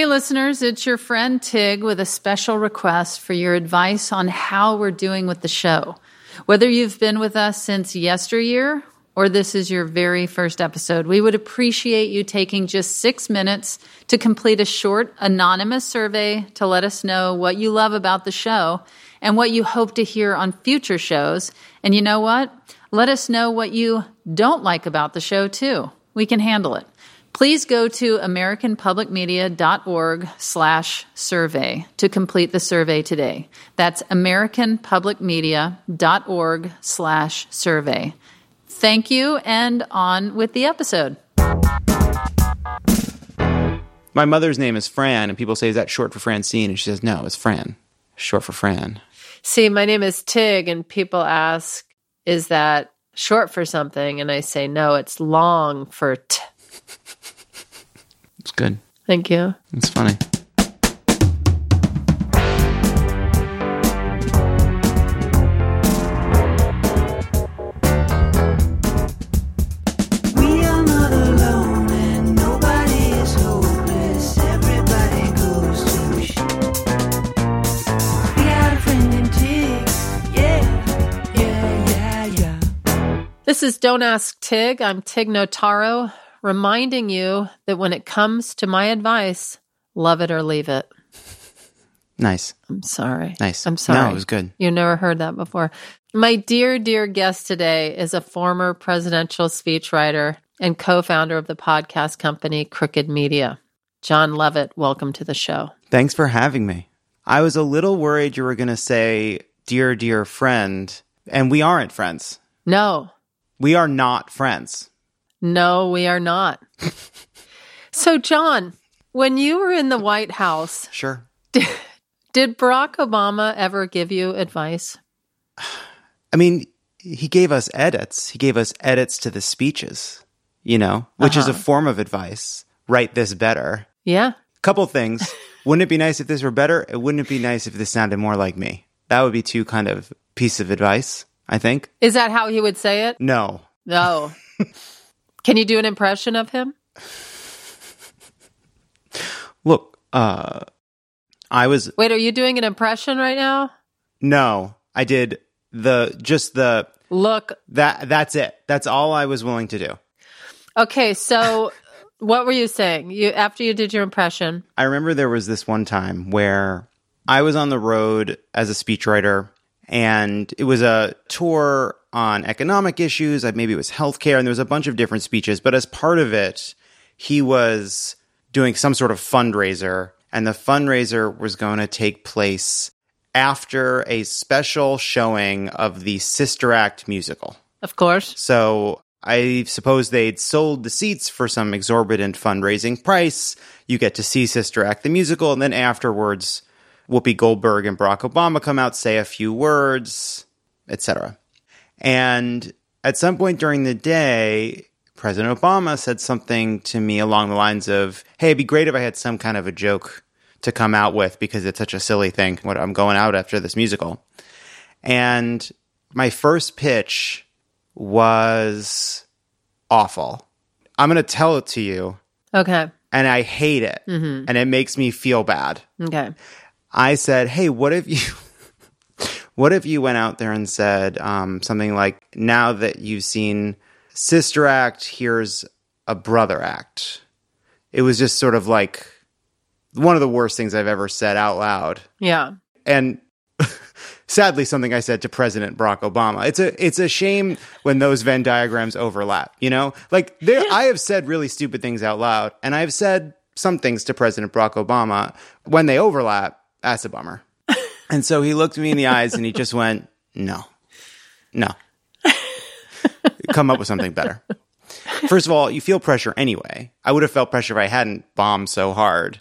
Hey, listeners, it's your friend Tig with a special request for your advice on how we're doing with the show. Whether you've been with us since yesteryear or this is your very first episode, we would appreciate you taking just six minutes to complete a short anonymous survey to let us know what you love about the show and what you hope to hear on future shows. And you know what? Let us know what you don't like about the show too. We can handle it. Please go to americanpublicmedia.org slash survey to complete the survey today. That's americanpublicmedia.org slash survey. Thank you, and on with the episode. My mother's name is Fran, and people say, Is that short for Francine? And she says, No, it's Fran. Short for Fran. See, my name is Tig, and people ask, Is that short for something? And I say, No, it's long for t. It's good. Thank you. It's funny. We are not alone and nobody is hopeless. Everybody goes to shit. We got a friend in Tig. Yeah, yeah, yeah, yeah. This is Don't Ask Tig. I'm Tig Notaro, reminding you that when it comes to my advice, love it or leave it. Nice. I'm sorry. Nice. I'm sorry. No, it was good. You never heard that before. My dear, dear guest today is a former presidential speechwriter and co founder of the podcast company Crooked Media. Jon Lovett, welcome to the show. Thanks for having me. I was a little worried you were going to say, Dear, dear friend. And we aren't friends. No, We are not friends. No, we are not. so, Jon, when you were in the White House, Sure. did Barack Obama ever give you advice? I mean, he gave us edits. He gave us edits to the speeches, you know, which is a uh-huh. form of advice. Write this better. Yeah. Couple things. wouldn't it be nice if this were better? It wouldn't it be nice if this sounded more like me? That would be two kind of piece of advice, I think. Is that how he would say it? No. No. Can you do an impression of him? Look, uh I was Wait, are you doing an impression right now? no, I did the just the Look, that that's it. That's all I was willing to do. okay, so what were you saying? You after you did your impression? I remember there was this one time where I was on the road as a speechwriter, and it was a tour on economic issues. Maybe it was healthcare, and there was a bunch of different speeches. But as part of it, he was doing some sort of fundraiser, and the fundraiser was going to take place after a special showing of the Sister Act musical. Of course. So I suppose they'd sold the seats for some exorbitant fundraising price. You get to see Sister Act the musical, and then afterwards, Whoopi Goldberg and Barack Obama come out, say a few words, etc. And at some point during the day, President Obama said something to me along the lines of, "Hey, it'd be great if I had some kind of a joke to come out with because it's such a silly thing. What I'm going out after this musical." And my first pitch was awful. I'm going to tell it to you, Okay. and I hate it, mm-hmm. and it makes me feel bad. Okay. I said, "Hey, what if you, what if you went out there and said um, something like, now that you've seen Sister Act, here's a Brother Act." It was just sort of like one of the worst things I've ever said out loud Yeah. and sadly something I said to President Barack Obama. It's a it's a shame when those Venn diagrams overlap, you know? Like there I have said really stupid things out loud and I've said some things to President Barack Obama when they overlap, that's a bummer. And so he looked me in the eyes and he just went, "No. No. Come up with something better." First of all, you feel pressure anyway. I would have felt pressure if I hadn't bombed so hard.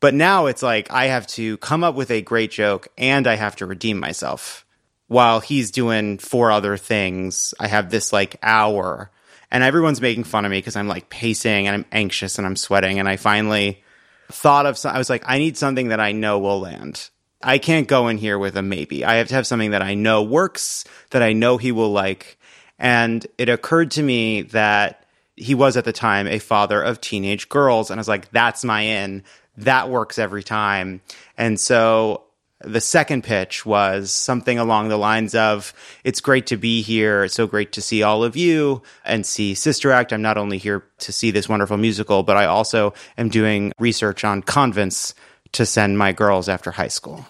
But now it's like I have to come up with a great joke and I have to redeem myself. While he's doing four other things, I have this like hour and everyone's making fun of me because I'm like pacing and I'm anxious and I'm sweating. And I finally thought of some, I was like, I need something that I know will land. I can't go in here with a maybe. I have to have something that I know works, that I know he will like. And it occurred to me that he was at the time a father of teenage girls. And I was like, that's my in. that works every time. And so the second pitch was something along the lines of It's great to be here. It's so great to see all of you and see Sister Act. I'm not only here to see this wonderful musical, but I also am doing research on convents to send my girls after high school.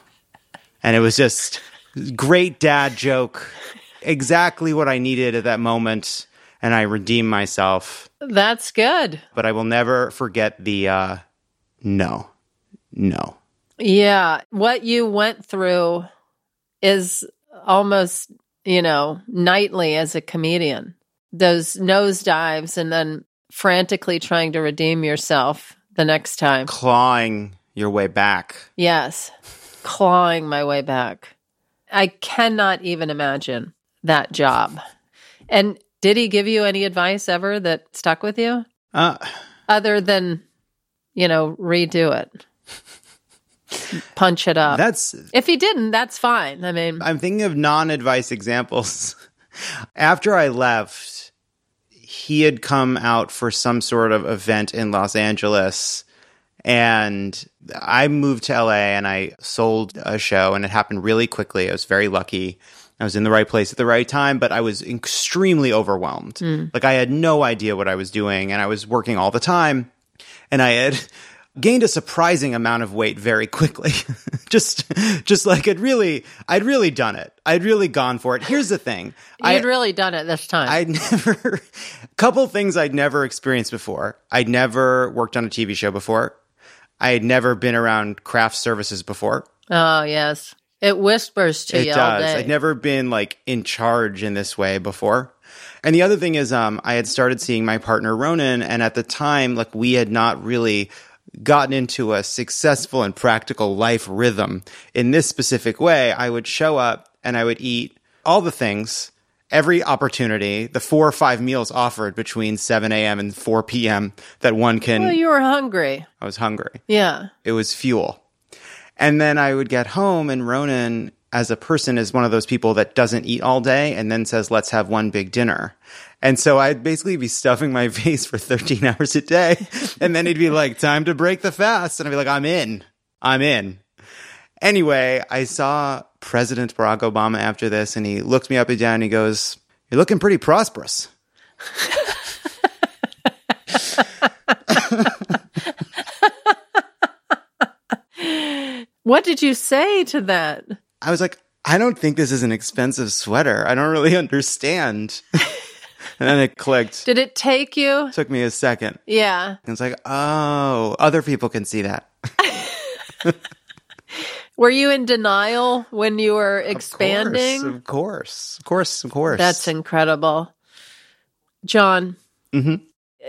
And it was just great dad joke, exactly what I needed at that moment. And I redeemed myself, That's good. but I will never forget the uh, no, no. Yeah. What you went through is almost, you know, nightly as a comedian. Those nosedives and then frantically trying to redeem yourself the next time. Clawing your way back. Yes. Clawing my way back. I cannot even imagine that job. And did he give you any advice ever that stuck with you Uh, other than, you know, redo it? Punch it up. that's if he didn't, that's fine. I mean, I'm thinking of non-advice examples. After I left, he had come out for some sort of event in Los Angeles and I moved to LA and I sold a show and it happened really quickly. I was very lucky. I was in the right place at the right time, but I was extremely overwhelmed. Hmm. Like I had no idea what I was doing and I was working all the time and I had gained a surprising amount of weight very quickly. just just like I'd really I'd really done it. I'd really gone for it. Here's the thing. I you'd really done it this time. I'd never couple things I'd never experienced before. I'd never worked on a TV show before. I had never been around craft services before. oh, yes. It whispers to It you It does. I'd never been like in charge in this way before. And the other thing is, um, I had started seeing my partner Ronan, and at the time, like we had not really gotten into a successful and practical life rhythm in this specific way. I would show up and I would eat all the things, every opportunity, the four or five meals offered between 7 a.m. and 4 p.m. that one can. well, you were hungry. I was hungry Yeah. it was fuel. And then I would get home, and Ronan, as a person, is one of those people that doesn't eat all day and then says, let's have one big dinner. And so I'd basically be stuffing my face for 13 hours a day. And then he'd be like, time to break the fast. And I'd be like, I'm in. I'm in. Anyway, I saw President Barack Obama after this, and he looked me up and down and he goes, You're looking pretty prosperous. What did you say to that? I was like, I don't think this is an expensive sweater. I don't really understand. and then it clicked. Did it take you? It took me a second. Yeah. And it's like, oh, other people can see that. Were you in denial when you were expanding? Of course, of course, of course. Of course. That's incredible. Jon, Mhm.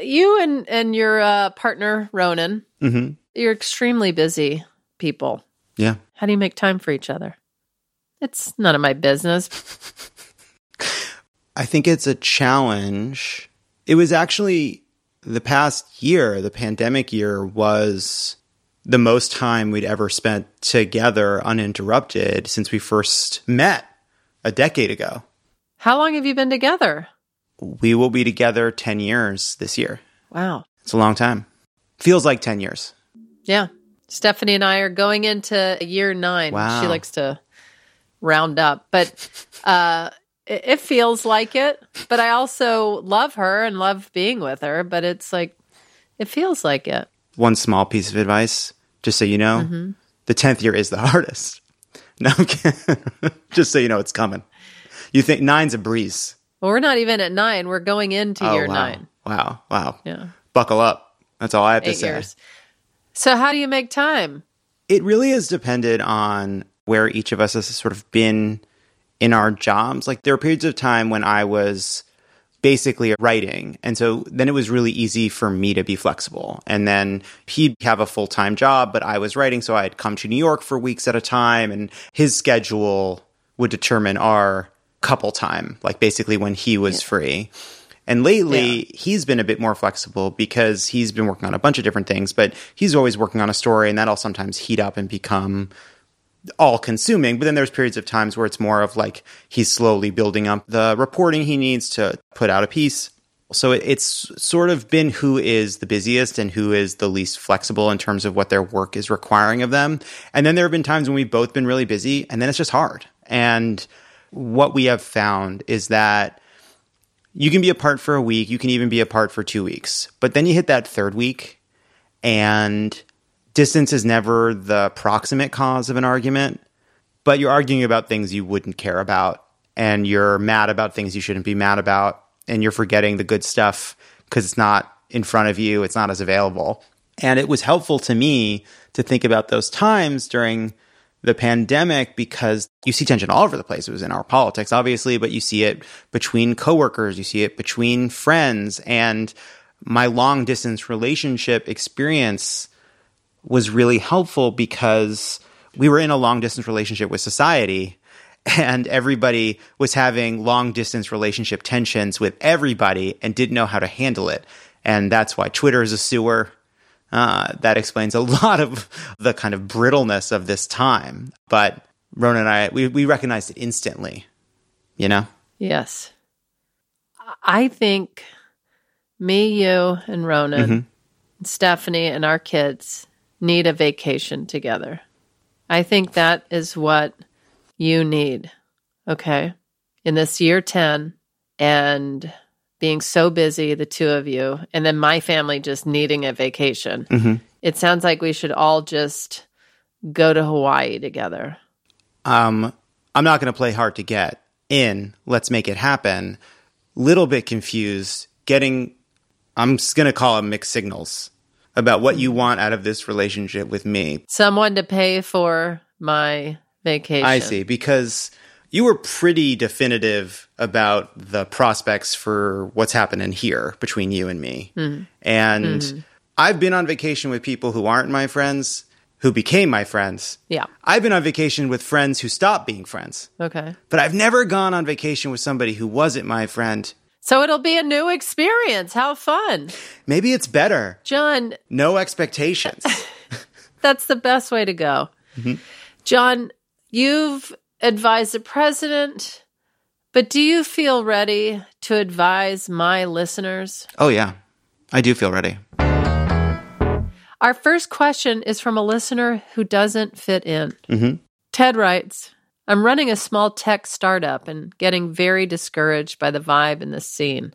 you and, and your uh, partner, Ronan, Mhm. you're extremely busy people. yeah. How do you make time for each other? It's none of my business. I think it's a challenge. It was actually the past year, the pandemic year, was the most time we'd ever spent together uninterrupted since we first met a decade ago. How long have you been together? We will be together 10 years this year. Wow. It's a long time. Feels like 10 years. Yeah. Stephanie and I are going into year nine. Wow. She likes to round up, but uh, it, it feels like it. But I also love her and love being with her, but it's like, it feels like it. One small piece of advice, just so you know, mm-hmm. the 10th year is the hardest. No, I'm kidding. just so you know it's coming. You think nine's a breeze. Well, we're not even at nine. We're going into Oh, year wow. nine. Wow. Wow. Yeah. Buckle up. That's all I have to say. years. So, how do you make time? It really has depended on where each of us has sort of been in our jobs. Like there were periods of time when I was basically writing. And so then it was really easy for me to be flexible. And then he'd have a full time job, but I was writing. So I'd come to New York for weeks at a time and his schedule would determine our couple time, like basically when he was free. And lately, he's been a bit more flexible because he's been working on a bunch of different things, but he's always working on a story, and that'll sometimes heat up and become all consuming. But then there's periods of times where it's more of like he's slowly building up the reporting he needs to put out a piece. So it- it's sort of been who is the busiest and who is the least flexible in terms of what their work is requiring of them. And then there have been times when we've both been really busy and then it's just hard. And what we have found is that you can be apart for a week, you can even be apart for two weeks, but then you hit that third week and distance is never the proximate cause of an argument, but you're arguing about things you wouldn't care about and you're mad about things you shouldn't be mad about and you're forgetting the good stuff because it's not in front of you, it's not as available. And it was helpful to me to think about those times during the pandemic because you see tension all over the place. It was in our politics, obviously, but you see it between coworkers, you see it between friends. And my long distance relationship experience was really helpful because we were in a long distance relationship with society and everybody was having long distance relationship tensions with everybody and didn't know how to handle it. And that's why Twitter is a sewer. Uh, that explains a lot of the kind of brittleness of this time. But Ronan and I, we, we recognized it instantly, you know? Yes. I think me, you, and Ronan, Stephanie, and our kids need a vacation together. I think that is what you need. Okay. In this year 10 and being so busy, the two of you, and then my family just needing a vacation. It sounds like we should all just go to Hawaii together. um, I'm not going to play hard to get in. Let's make it happen. Little bit confused, getting, I'm just going to call them mixed signals about what you want out of this relationship with me. Someone to pay for my vacation. I see, because you were pretty definitive about the prospects for what's happening here between you and me. Hmm. And hmm. I've been on vacation with people who aren't my friends, who became my friends. Yeah. I've been on vacation with friends who stopped being friends. Okay. But I've never gone on vacation with somebody who wasn't my friend. So it'll be a new experience. How fun. Maybe it's better. Jon, No expectations. that's the best way to go. Mm-hmm. Jon, you've advised the president, but do you feel ready to advise my listeners? oh, yeah. I do feel ready. Our first question is from a listener who doesn't fit in. Mm-hmm. Ted writes I'm running a small tech startup and getting very discouraged by the vibe in this scene.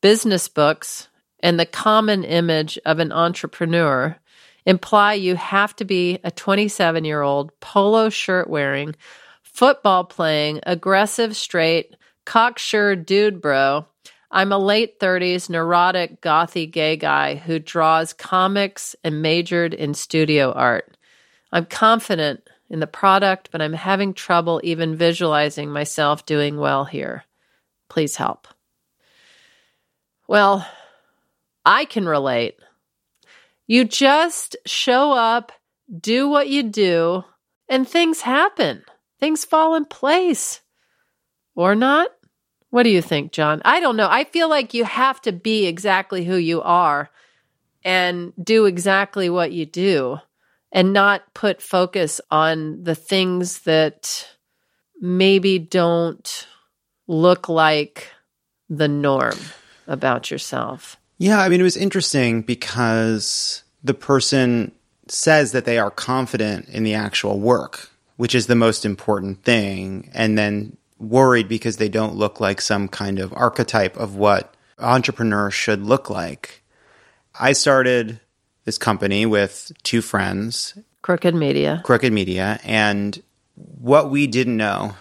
Business books and the common image of an entrepreneur imply you have to be a 27 year old polo shirt wearing, football playing, aggressive, straight, cocksure dude bro. I'm a late 30s neurotic gothy gay guy who draws comics and majored in studio art. I'm confident in the product, but I'm having trouble even visualizing myself doing well here. Please help. Well, I can relate. You just show up, do what you do, and things happen. Things fall in place. Or not? What do you think, Jon? I don't know. I feel like you have to be exactly who you are and do exactly what you do and not put focus on the things that maybe don't look like the norm about yourself. Yeah, I mean, it was interesting because the person says that they are confident in the actual work, which is the most important thing, and then worried because they don't look like some kind of archetype of what entrepreneurs should look like. I started this company with two friends, Crooked media. Crooked Media, and what we didn't know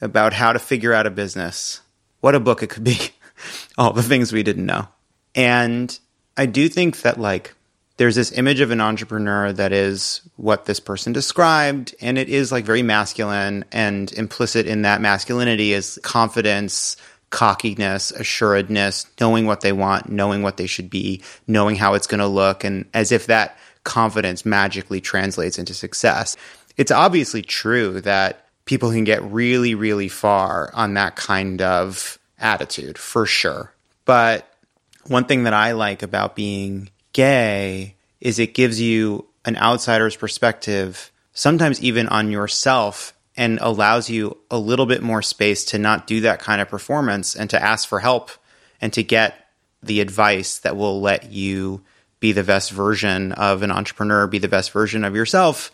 about how to figure out a business, what a book it could be, all the things we didn't know. And I do think that, like, there's this image of an entrepreneur that is what this person described, and it is like very masculine, and implicit in that masculinity is confidence, cockiness, assuredness, knowing what they want, knowing what they should be, knowing how it's going to look, and as if that confidence magically translates into success. It's obviously true that people can get really, really far on that kind of attitude, for sure. But one thing that I like about being gay is it gives you an outsider's perspective, sometimes even on yourself, and allows you a little bit more space to not do that kind of performance and to ask for help and to get the advice that will let you be the best version of an entrepreneur, be the best version of yourself.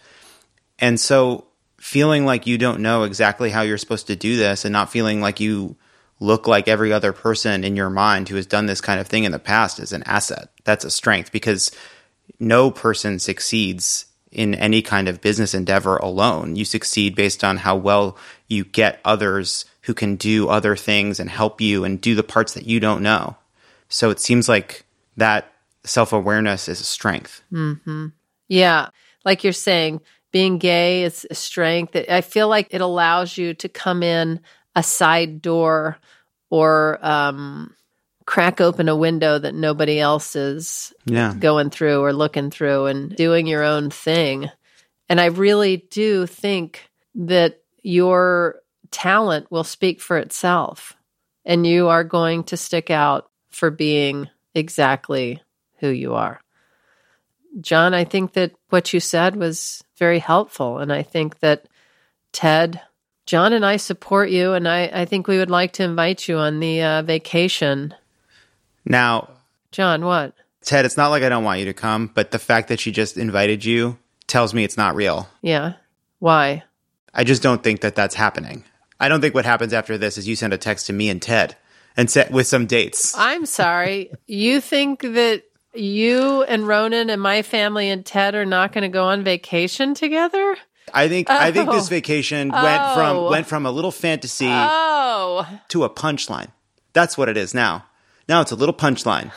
And so feeling like you don't know exactly how you're supposed to do this and not feeling like you look like every other person in your mind who has done this kind of thing in the past is an asset. That's a strength because no person succeeds in any kind of business endeavor alone. You succeed based on how well you get others who can do other things and help you and do the parts that you don't know. So it seems like that self awareness is a strength. Yeah. Like you're saying, being gay is a strength. I feel like it allows you to come in a side door or um, crack open a window that nobody else is Yeah. going through or looking through and doing your own thing. And I really do think that your talent will speak for itself and you are going to stick out for being exactly who you are. Jon, I think that what you said was very helpful. And I think that Ted, Jon and I support you. And I, I think we would like to invite you on the uh, vacation. Now, Jon, what? Ted, it's not like I don't want you to come, but the fact that she just invited you tells me it's not real. Yeah. Why? I just don't think that that's happening. I don't think what happens after this is you send a text to me and Ted and set with some dates. I'm sorry. you think that you and Ronan and my family and Ted are not going to go on vacation together? I think I think this Oh. vacation went from Oh. went from a little fantasy Oh, to a punchline. That's what it is now. Now it's a little punchline.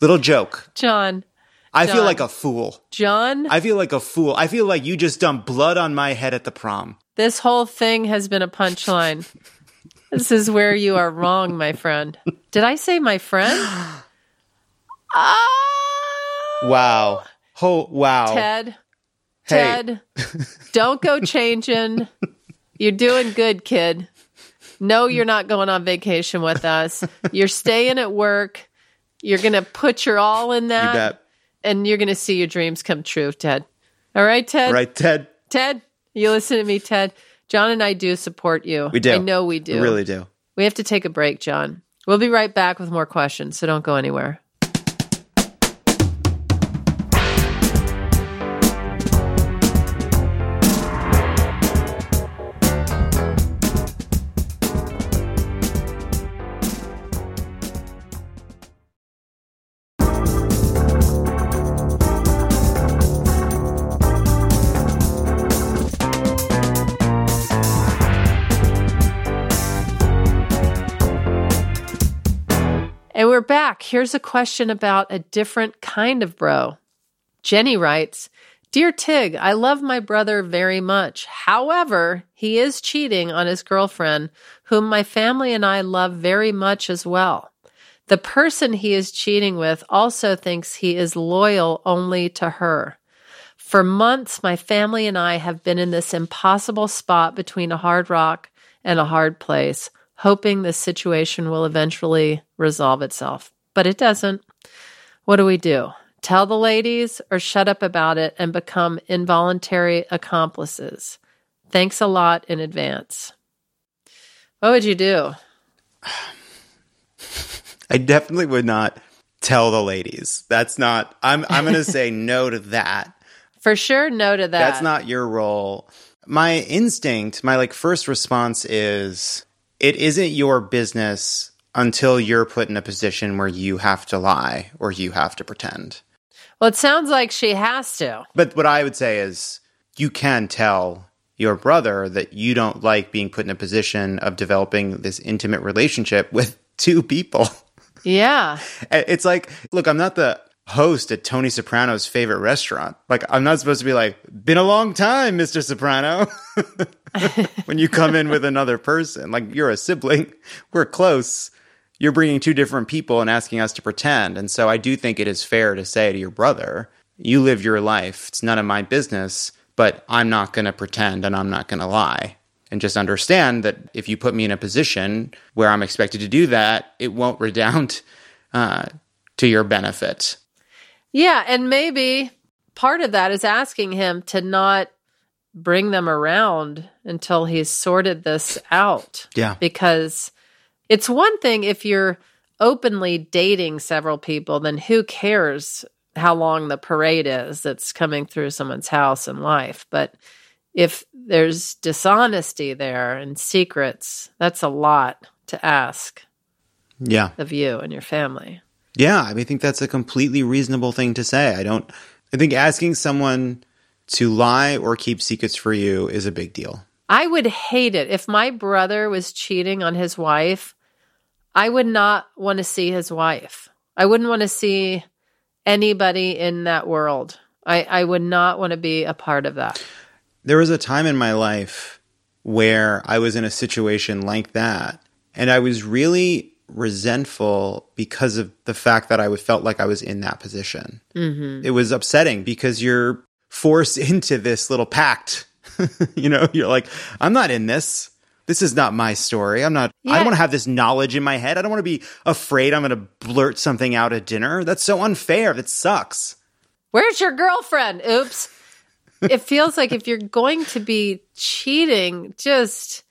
Little joke. Jon. I feel like a fool. Jon, I feel like a fool. I feel like you just dumped blood on my head at the prom. this whole thing has been a punchline. this is where you are wrong, my friend. Did I say my friend? Ah, Wow. Oh, wow. Ted. Hey. Ted, don't go changing. You're doing good, kid. No, you're not going on vacation with us. You're staying at work. You're going to put your all in You that, bet. and you're going to see your dreams come true, Ted. All right, Ted? Right, Ted? Ted, you listen to me, Ted. Jon and I do support you. We do. I know we do. We really do. We have to take a break, Jon. We'll be right back with more questions, so don't go anywhere. Here's a question about a different kind of bro. Jenny writes Dear Tig, I love my brother very much. However, he is cheating on his girlfriend, whom my family and I love very much as well. The person he is cheating with also thinks he is loyal only to her. For months, my family and I have been in this impossible spot between a hard rock and a hard place, hoping this situation will eventually resolve itself. But it doesn't. What do we do? Tell the ladies or shut up about it and become involuntary accomplices? Thanks a lot in advance. What would you do? I definitely would not tell the ladies. That's not I'm I'm going to say no to that. For sure, no to that. That's not your role. My instinct, my like first response is it isn't your business until you're put in a position where you have to lie or you have to pretend. Well, it sounds like she has to. But what I would say is you can tell your brother that you don't like being put in a position of developing this intimate relationship with two people. Yeah. It's like, look, I'm not the host at Tony Soprano's favorite restaurant. Like, I'm not supposed to be like, been a long time, Mr. Soprano. when you come in with another person, like you're a sibling, we're close. You're bringing two different people and asking us to pretend. And so I do think it is fair to say to your brother, you live your life. It's none of my business, but I'm not going to pretend and I'm not going to lie. And just understand that if you put me in a position where I'm expected to do that, it won't redound uh, to your benefit. Yeah. And maybe part of that is asking him to not bring them around until he's sorted this out. Yeah. Because it's one thing if you're openly dating several people, then who cares how long the parade is that's coming through someone's house and life? But if there's dishonesty there and secrets, that's a lot to ask Yeah. of you and your family. Yeah, I mean, I think that's a completely reasonable thing to say. I don't. I think asking someone to lie or keep secrets for you is a big deal. I would hate it if my brother was cheating on his wife. I would not want to see his wife. I wouldn't want to see anybody in that world. I, I would not want to be a part of that. There was a time in my life where I was in a situation like that, and I was really resentful because of the fact that I felt like I was in that position. Mm-hmm. It was upsetting because you're forced into this little pact. you know, you're like, I'm not in this. This is not my story. I'm not, I don't want to have this knowledge in my head. I don't want to be afraid I'm going to blurt something out at dinner. That's so unfair. That sucks. Where's your girlfriend? Oops. it feels like if you're going to be cheating, just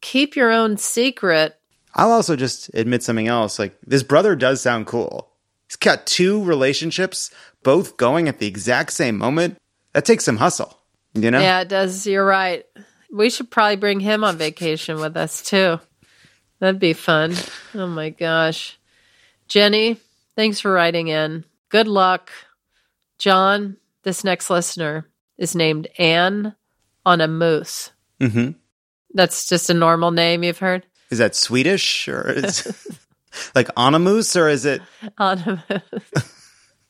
keep your own secret. I'll also just admit something else. Like this brother does sound cool. He's got two relationships, both going at the exact same moment. That takes some hustle, you know? Yeah, it does. You're right. We should probably bring him on vacation with us too. That'd be fun. Oh my gosh. Jenny, thanks for writing in. Good luck. Jon, this next listener is named Anne on a moose. hmm That's just a normal name you've heard? Is that Swedish or is like on or is it? On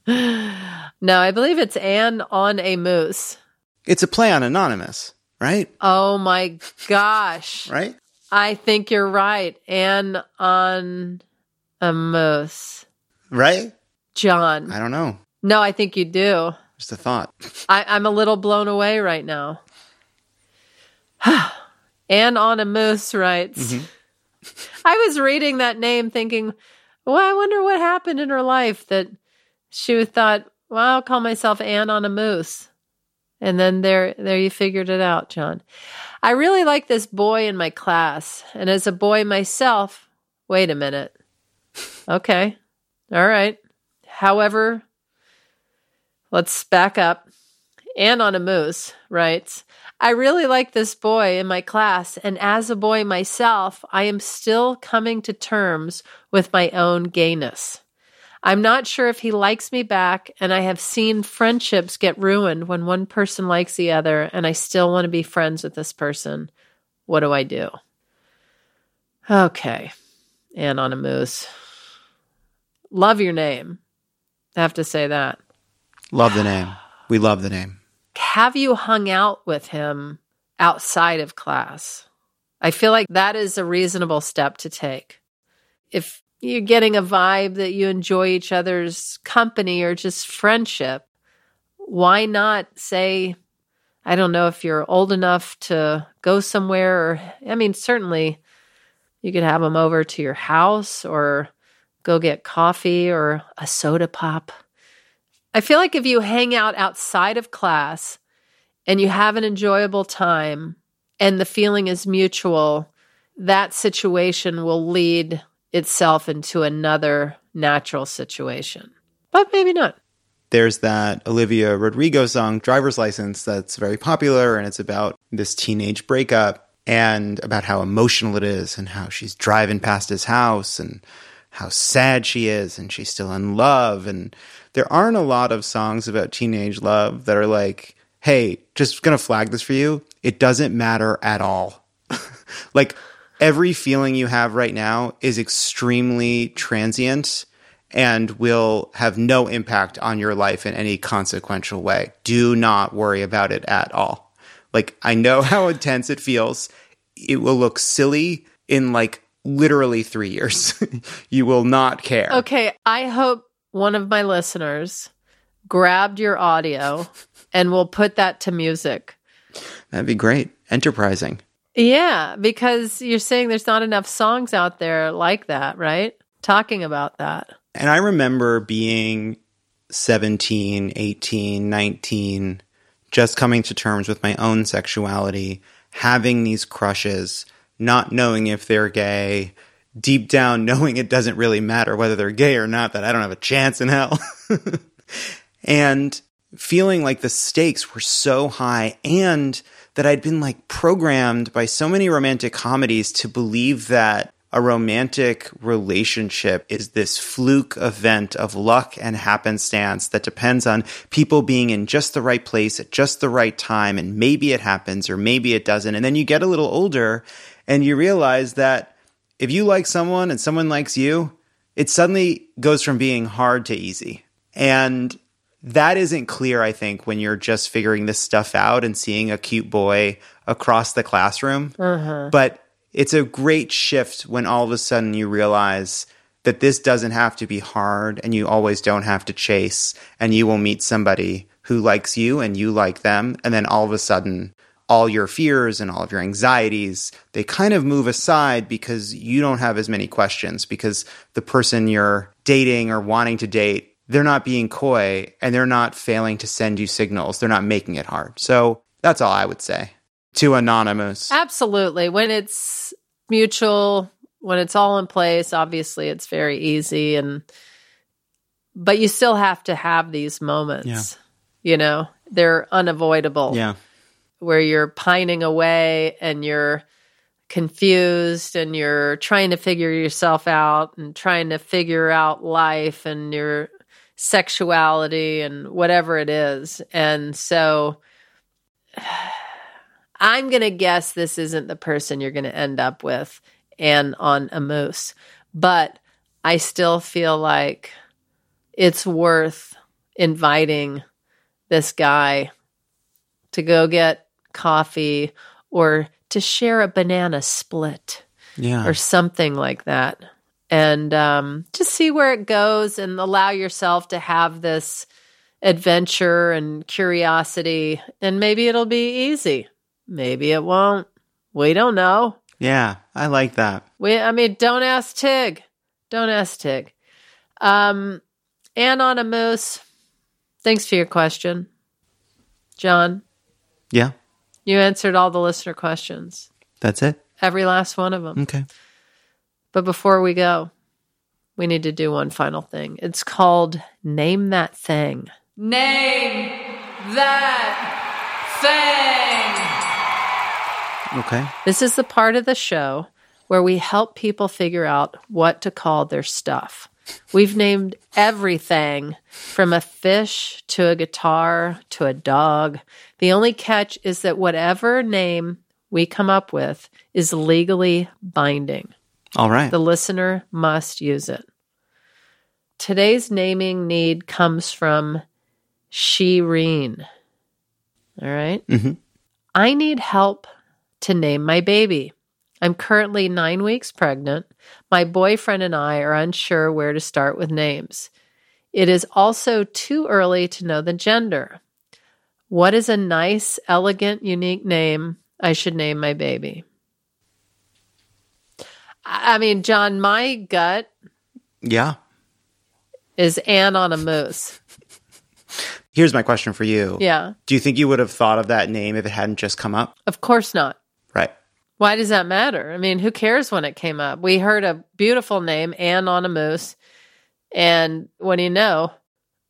no, I believe it's Anne on a moose. It's a play on anonymous, right? Oh my gosh. Right? I think you're right. Anne on a moose. Right? Jon. I don't know. No, I think you do. Just a thought. I, I'm a little blown away right now. Anne on a moose writes. Mm-hmm. I was reading that name thinking, well, I wonder what happened in her life that she thought, well, I'll call myself Anne on a moose. And then there there you figured it out, Jon. I really like this boy in my class. And as a boy myself, wait a minute. Okay. All right. However, let's back up. Anne on a moose writes, I really like this boy in my class, and as a boy myself, I am still coming to terms with my own gayness. I'm not sure if he likes me back, and I have seen friendships get ruined when one person likes the other, and I still want to be friends with this person. What do I do? Okay. Anne on a moose. Love your name. I have to say that. Love the name. We love the name. Have you hung out with him outside of class? I feel like that is a reasonable step to take. If you're getting a vibe that you enjoy each other's company or just friendship, why not say, I don't know if you're old enough to go somewhere or, I mean, certainly you could have them over to your house or go get coffee or a soda pop. I feel like if you hang out outside of class and you have an enjoyable time and the feeling is mutual, that situation will lead itself into another natural situation. But maybe not. There's that Olivia Rodrigo song, Driver's License, that's very popular, and it's about this teenage breakup and about how emotional it is and how she's driving past his house and how sad she is and she's still in love. And there aren't a lot of songs about teenage love that are like, hey, just gonna flag this for you. It doesn't matter at all. like every feeling you have right now is extremely transient and will have no impact on your life in any consequential way. Do not worry about it at all. Like, I know how intense it feels. It will look silly in like literally three years. you will not care. Okay, I hope one of my listeners grabbed your audio and will put that to music. That'd be great. Enterprising. Yeah, because you're saying there's not enough songs out there like that, right? Talking about that. And I remember being 17, 18, 19, just coming to terms with my own sexuality, having these crushes, not knowing if they're gay, deep down knowing it doesn't really matter whether they're gay or not, that I don't have a chance in hell. and feeling like the stakes were so high and that I'd been like programmed by so many romantic comedies to believe that a romantic relationship is this fluke event of luck and happenstance that depends on people being in just the right place at just the right time. And maybe it happens or maybe it doesn't. And then you get a little older and you realize that if you like someone and someone likes you, it suddenly goes from being hard to easy. And that isn't clear, I think, when you're just figuring this stuff out and seeing a cute boy across the classroom. Uh-huh. But it's a great shift when all of a sudden you realize that this doesn't have to be hard and you always don't have to chase and you will meet somebody who likes you and you like them and then all of a sudden all your fears and all of your anxieties they kind of move aside because you don't have as many questions because the person you're dating or wanting to date they're not being coy and they're not failing to send you signals they're not making it hard so that's all i would say to anonymous Absolutely. When it's mutual, when it's all in place, obviously it's very easy and but you still have to have these moments. Yeah. You know, they're unavoidable. yeah Where you're pining away and you're confused and you're trying to figure yourself out and trying to figure out life and your sexuality and whatever it is. And so I'm going to guess this isn't the person you're going to end up with and on a moose. But I still feel like it's worth inviting this guy to go get coffee or to share a banana split yeah or something like that. And um, just see where it goes and allow yourself to have this adventure and curiosity. And maybe it'll be easy. Maybe it won't. We don't know. yeah i like that We, I mean, don't ask Tig. Don't ask Tig. Um, Anne on a moose. Thanks for your question, Jon. yeah You answered all the listener questions, that's it every last one of them. okay But before we go, we need to do one final thing. It's called Name That Thing. Name that thing. okay This is the part of the show where we help people figure out what to call their stuff. We've named everything from a fish to a guitar to a dog. The only catch is that whatever name we come up with is legally binding. all right The listener must use it. Today's naming need comes from Shireen. All right. Mhm. I need help to name my baby. I'm currently nine weeks pregnant. My boyfriend and I are unsure where to start with names. It is also too early to know the gender. What is a nice, elegant, unique name I should name my baby? I mean, Jon, my gut yeah is Anne on a moose. here's my question for you Yeah, do you think you would have thought of that name if it hadn't just come up of course not. right Why does that matter? I mean, who cares when it came up? We heard a beautiful name, Anne on a moose. And what do you know?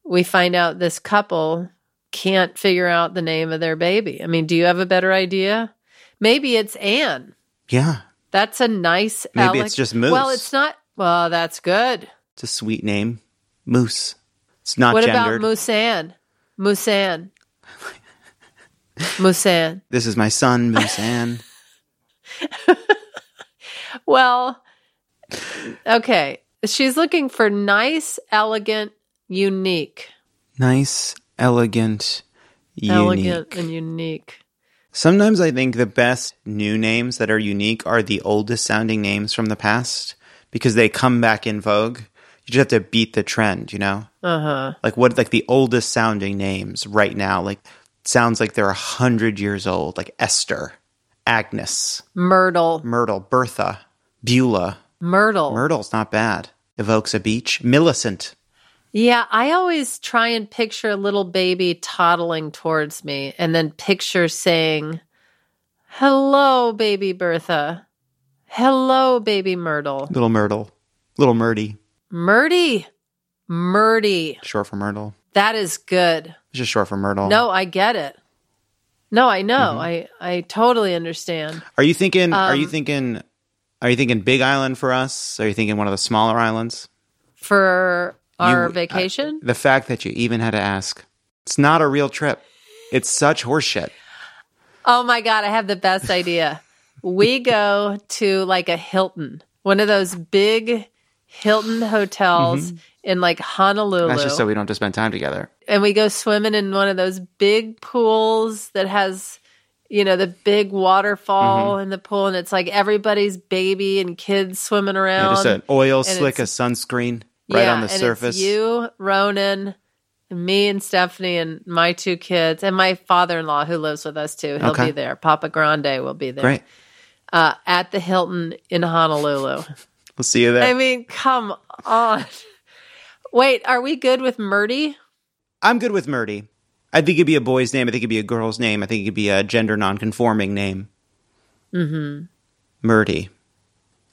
We find out this couple can't figure out the name of their baby. I mean, do you have a better idea? Maybe it's Anne. yeah That's a nice. Maybe it's just moose. Well, it's not. Well, that's good. it's a sweet name moose it's not what gendered about Moosan? Moosan. Moosan. this is my son moose ann Well, okay. She's looking for nice, elegant, unique. nice elegant unique Elegant and unique. Sometimes I think the best new names that are unique are the oldest sounding names from the past because they come back in vogue. You just have to beat the trend, you know? Uh huh. Like what like the oldest sounding names right now, like sounds like they're a hundred years old, like Esther, Agnes, Myrtle. Myrtle, Bertha, Beulah. Myrtle. Myrtle's not bad. Evokes a beach. Millicent. Yeah, I always try and picture a little baby toddling towards me and then picture saying, Hello, baby Bertha. Hello, baby Myrtle. Little Myrtle. Little Murdy. Murdy. Murdy. Short for Myrtle. That is good. It's just short for Myrtle. No, I get it. No, I know. Mm-hmm. I I totally understand. Are you thinking are you Um, thinking are you thinking Big Island for us? Are you thinking one of the smaller islands? For our You- vacation? The fact that you even had to ask. It's not a real trip. It's such horseshit. oh my god, I have the best idea. We go to like a Hilton, one of those big Hilton hotels in like Honolulu. That's just so we don't have to spend time together. and we go swimming in one of those big pools that has you know the big waterfall Mm-hmm. in the pool and it's like everybody's baby and kids swimming Yeah, around just an oil slick, a sunscreen right Yeah, on the and surface. it's you ronan me and stephanie and my two kids and my father-in-law who lives with us too he'll Okay. be there papa grande will be there Great. uh, at the hilton in honolulu We'll see you there. i mean come on wait are we good with murdy I'm good with Murdy. I think it'd be a boy's name. I think it'd be a girl's name. I think it could be a gender non-conforming name. Mm-hmm. Murdy.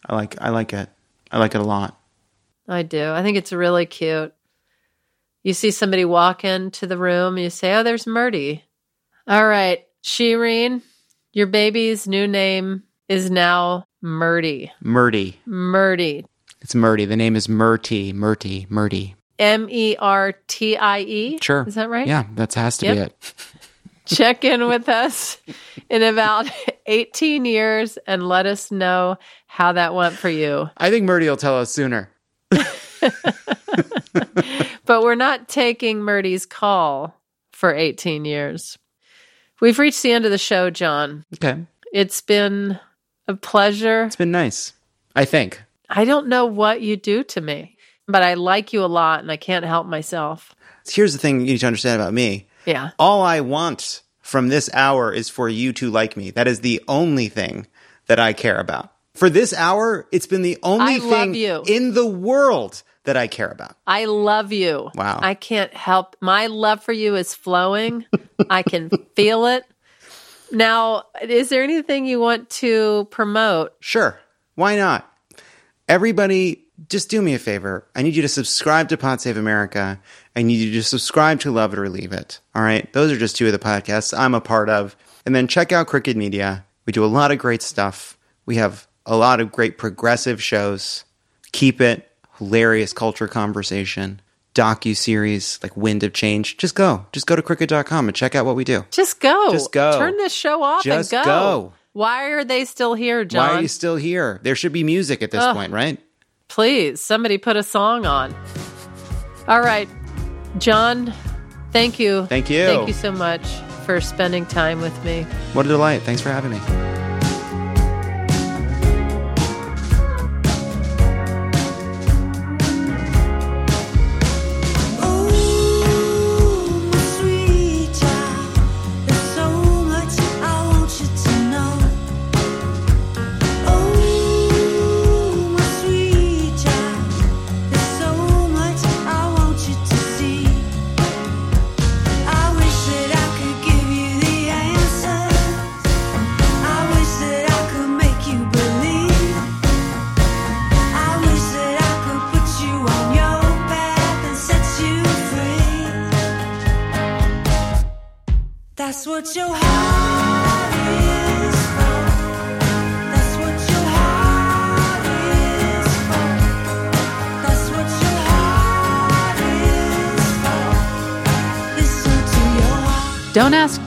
I like. I like it. I like it a lot. I do. I think it's really cute. You see somebody walk into the room, you say, Oh, there's Murdy. All right, Shireen, your baby's new name is now Murdy. Murdy. Murdy. It's Murdy. The name is Murty. Murty. Murdy. M E R T I E. Sure. Is that right? Yeah, that has to be it. Check in with us in about 18 years and let us know how that went for you. I think Murdy will tell us sooner. But we're not taking Murdy's call for 18 years. We've reached the end of the show, Jon. Okay. It's been a pleasure. It's been nice. I think. I don't know what you do to me, but I like you a lot and I can't help myself. Here's the thing you need to understand about me. Yeah. All I want from this hour is for you to like me. That is the only thing that I care about. For this hour, it's been the only I thing you. in the world that I care about. I love you. Wow. I can't help. My love for you is flowing. I can feel it. Now, is there anything you want to promote? Sure. Why not? Everybody, just do me a favor. I need you to subscribe to Pod Save America. I need you to subscribe to Love It or Leave It. All right. Those are just two of the podcasts I'm a part of. And then check out Crooked Media. We do a lot of great stuff. We have a lot of great progressive shows. Keep It, hilarious culture conversation, docu series like Wind of Change. Just go. Just go to crooked.com and check out what we do. Just go. Just go. Turn this show off Just and go. go. Why are they still here, Jon? Why are you still here? There should be music at this Ugh. point, right? Please, somebody put a song on. All right. Jon, thank you. Thank you. Thank you so much for spending time with me. What a delight. Thanks for having me.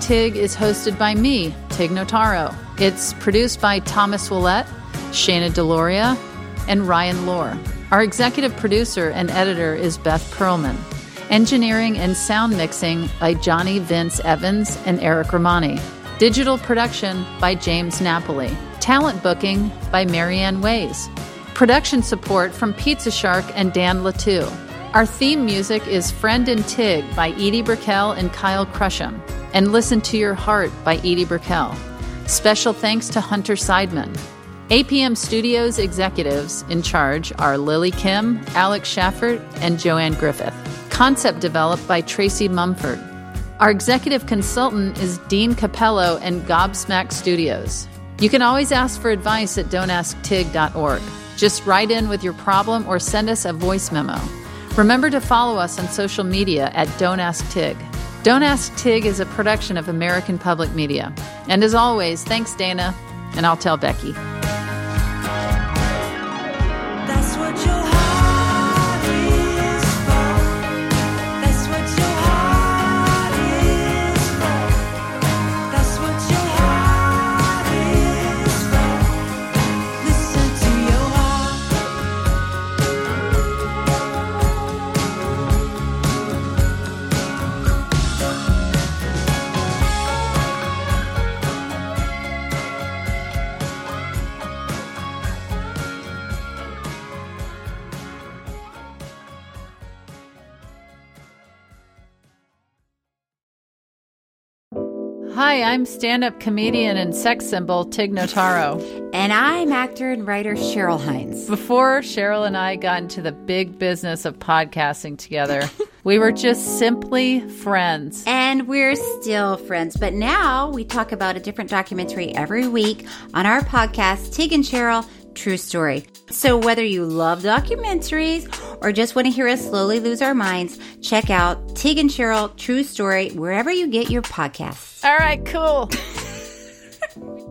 Tig is hosted by me, Tig Notaro. It's produced by Thomas Willett, Shana Deloria, and Ryan Lohr. Our executive producer and editor is Beth Perlman. Engineering and sound mixing by Johnny Vince Evans and Eric Romani. Digital production by James Napoli. Talent booking by Marianne Ways. Production support from Pizza Shark and Dan Latu. Our theme music is Friend and Tig by Edie Brickell and Kyle Crusham, and Listen to Your Heart by Edie Brickell. Special thanks to Hunter Seidman. APM Studios executives in charge are Lily Kim, Alex Schaffert, and Joanne Griffith. Concept developed by Tracy Mumford. Our executive consultant is Dean Capello and Gobsmack Studios. You can always ask for advice at don'tasktig.org. Just write in with your problem or send us a voice memo. Remember to follow us on social media at Don't Ask Tig. Don't Ask Tig is a production of American Public Media. And as always, thanks, Dana, and I'll tell Becky. I'm stand up comedian and sex symbol Tig Notaro. And I'm actor and writer Cheryl Hines. Before Cheryl and I got into the big business of podcasting together, we were just simply friends. And we're still friends, but now we talk about a different documentary every week on our podcast, Tig and Cheryl True Story. So whether you love documentaries or just want to hear us slowly lose our minds, check out Tig and Cheryl True Story wherever you get your podcasts. All right, cool.